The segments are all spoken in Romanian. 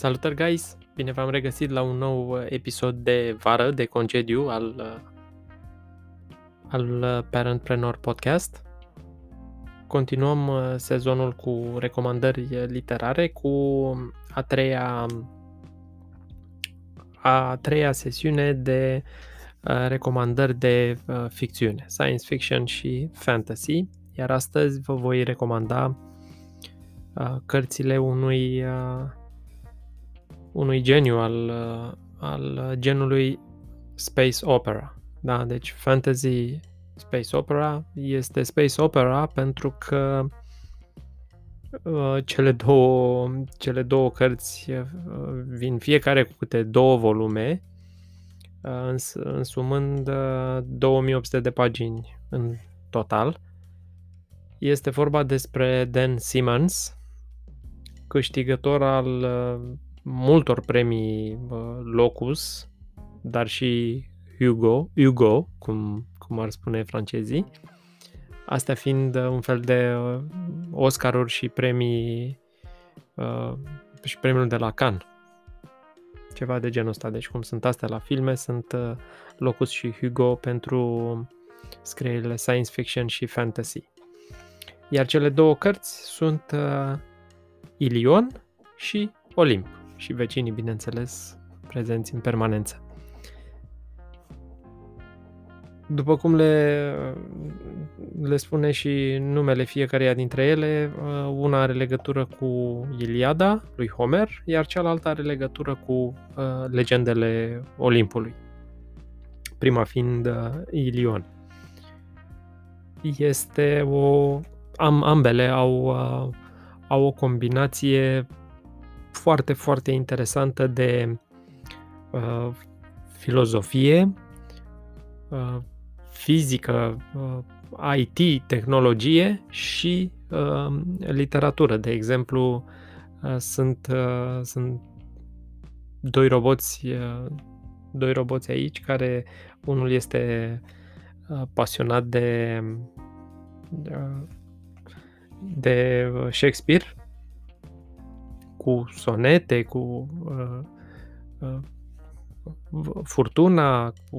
Salutări, guys! Bine v-am regăsit la un nou uh, episod de vară, de concediu al, uh, al uh, Parentpreneur Podcast. Continuăm sezonul cu recomandări literare cu a treia, a treia sesiune de recomandări de ficțiune, science fiction și fantasy, iar astăzi vă voi recomanda cărțile unui unui geniu al, al genului space opera. Da, deci fantasy space opera este space opera pentru că uh, cele două, cele două cărți uh, vin fiecare cu câte două volume, uh, îns, însumând uh, 2800 de pagini în total. Este vorba despre Dan Simmons, câștigător al uh, multor premii Locus, dar și Hugo, Hugo cum, cum ar spune francezii. Astea fiind uh, un fel de uh, Oscaruri și premii uh, și premiul de la Cannes. Ceva de genul ăsta. Deci cum sunt astea la filme, sunt Locus și Hugo pentru scrierile science fiction și fantasy. Iar cele două cărți sunt Ilion și Olimp și vecinii, bineînțeles, prezenți în permanență. După cum le, le spune și numele fiecăreia dintre ele, uh, una are legătură cu Iliada lui Homer, iar cealaltă are legătură cu uh, legendele Olimpului. Prima fiind uh, Ilion. Este o... Am, ambele au, uh, au o combinație foarte, foarte interesantă de uh, filozofie, uh, fizică, uh, IT, tehnologie și uh, literatură. De exemplu, uh, sunt, uh, sunt doi roboți, uh, doi roboți aici care unul este uh, pasionat de uh, de Shakespeare cu sonete, cu uh, uh, furtuna, cu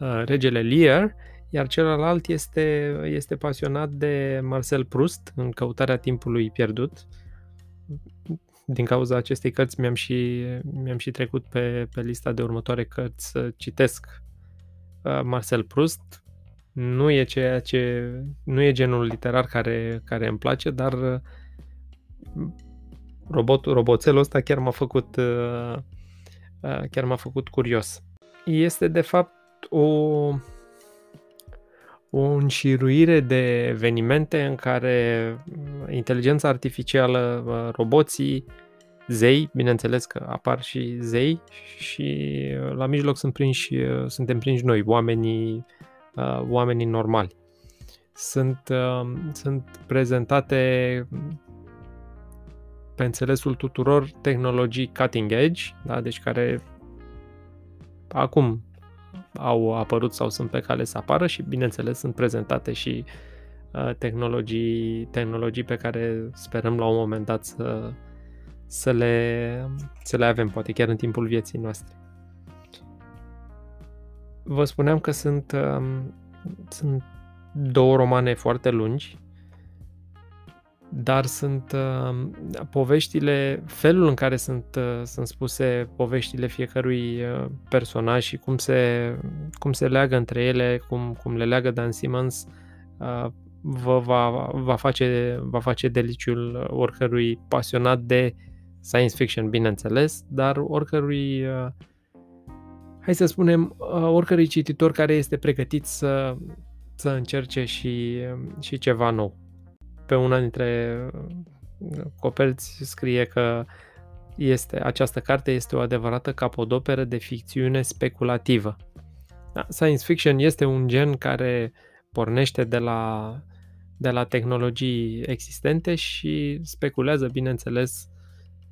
uh, regele Lear, iar celălalt este, este pasionat de Marcel Proust în căutarea timpului pierdut. Din cauza acestei cărți mi-am și, mi-am și trecut pe, pe lista de următoare cărți să citesc uh, Marcel Proust. Nu e ceea ce nu e genul literar care, care îmi place, dar uh, robot, roboțelul ăsta chiar m-a făcut uh, uh, chiar m-a făcut curios. Este de fapt o o înșiruire de evenimente în care inteligența artificială, uh, roboții, zei, bineînțeles că apar și zei și la mijloc sunt prinși, suntem prinși noi, oamenii, oamenii normali. Sunt, sunt prezentate pe înțelesul tuturor tehnologii cutting edge, da? deci care acum au apărut sau sunt pe cale să apară și bineînțeles sunt prezentate și uh, tehnologii, tehnologii pe care sperăm la un moment dat să, să, le, să le avem, poate chiar în timpul vieții noastre. Vă spuneam că sunt, uh, sunt două romane foarte lungi, dar sunt uh, poveștile, felul în care sunt, uh, sunt spuse poveștile fiecărui uh, personaj și cum se, cum se leagă între ele, cum, cum le leagă Dan Simmons, uh, vă va, va, face, va face deliciul oricărui pasionat de science fiction, bineînțeles, dar oricărui, uh, hai să spunem, uh, oricărui cititor care este pregătit să, să încerce și, și ceva nou pe una dintre uh, coperți scrie că este, această carte este o adevărată capodoperă de ficțiune speculativă. Da, science fiction este un gen care pornește de la, de la tehnologii existente și speculează, bineînțeles,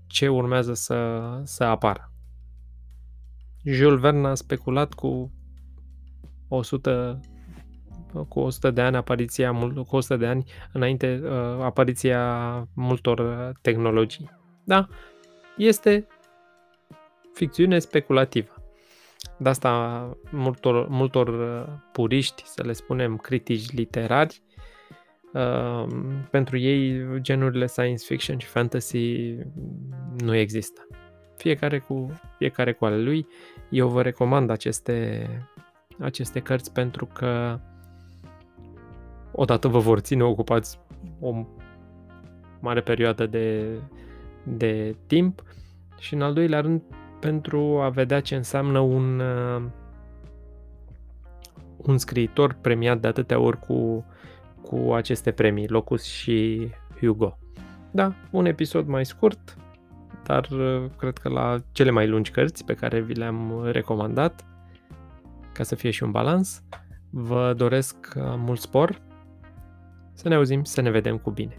ce urmează să, să apară. Jules Verne a speculat cu 100 cu 100 de ani apariția, cu 100 de ani înainte uh, apariția multor uh, tehnologii. Da, este ficțiune speculativă. De asta multor, multor uh, puriști, să le spunem critici literari, uh, pentru ei genurile science fiction și fantasy nu există. Fiecare cu, fiecare cu ale lui. Eu vă recomand aceste, aceste cărți pentru că odată vă vor ține ocupați o mare perioadă de, de timp și în al doilea rând pentru a vedea ce înseamnă un, uh, un scriitor premiat de atâtea ori cu, cu aceste premii, Locus și Hugo. Da, un episod mai scurt, dar uh, cred că la cele mai lungi cărți pe care vi le-am recomandat, ca să fie și un balans, vă doresc uh, mult spor, să ne auzim, să ne vedem cu bine.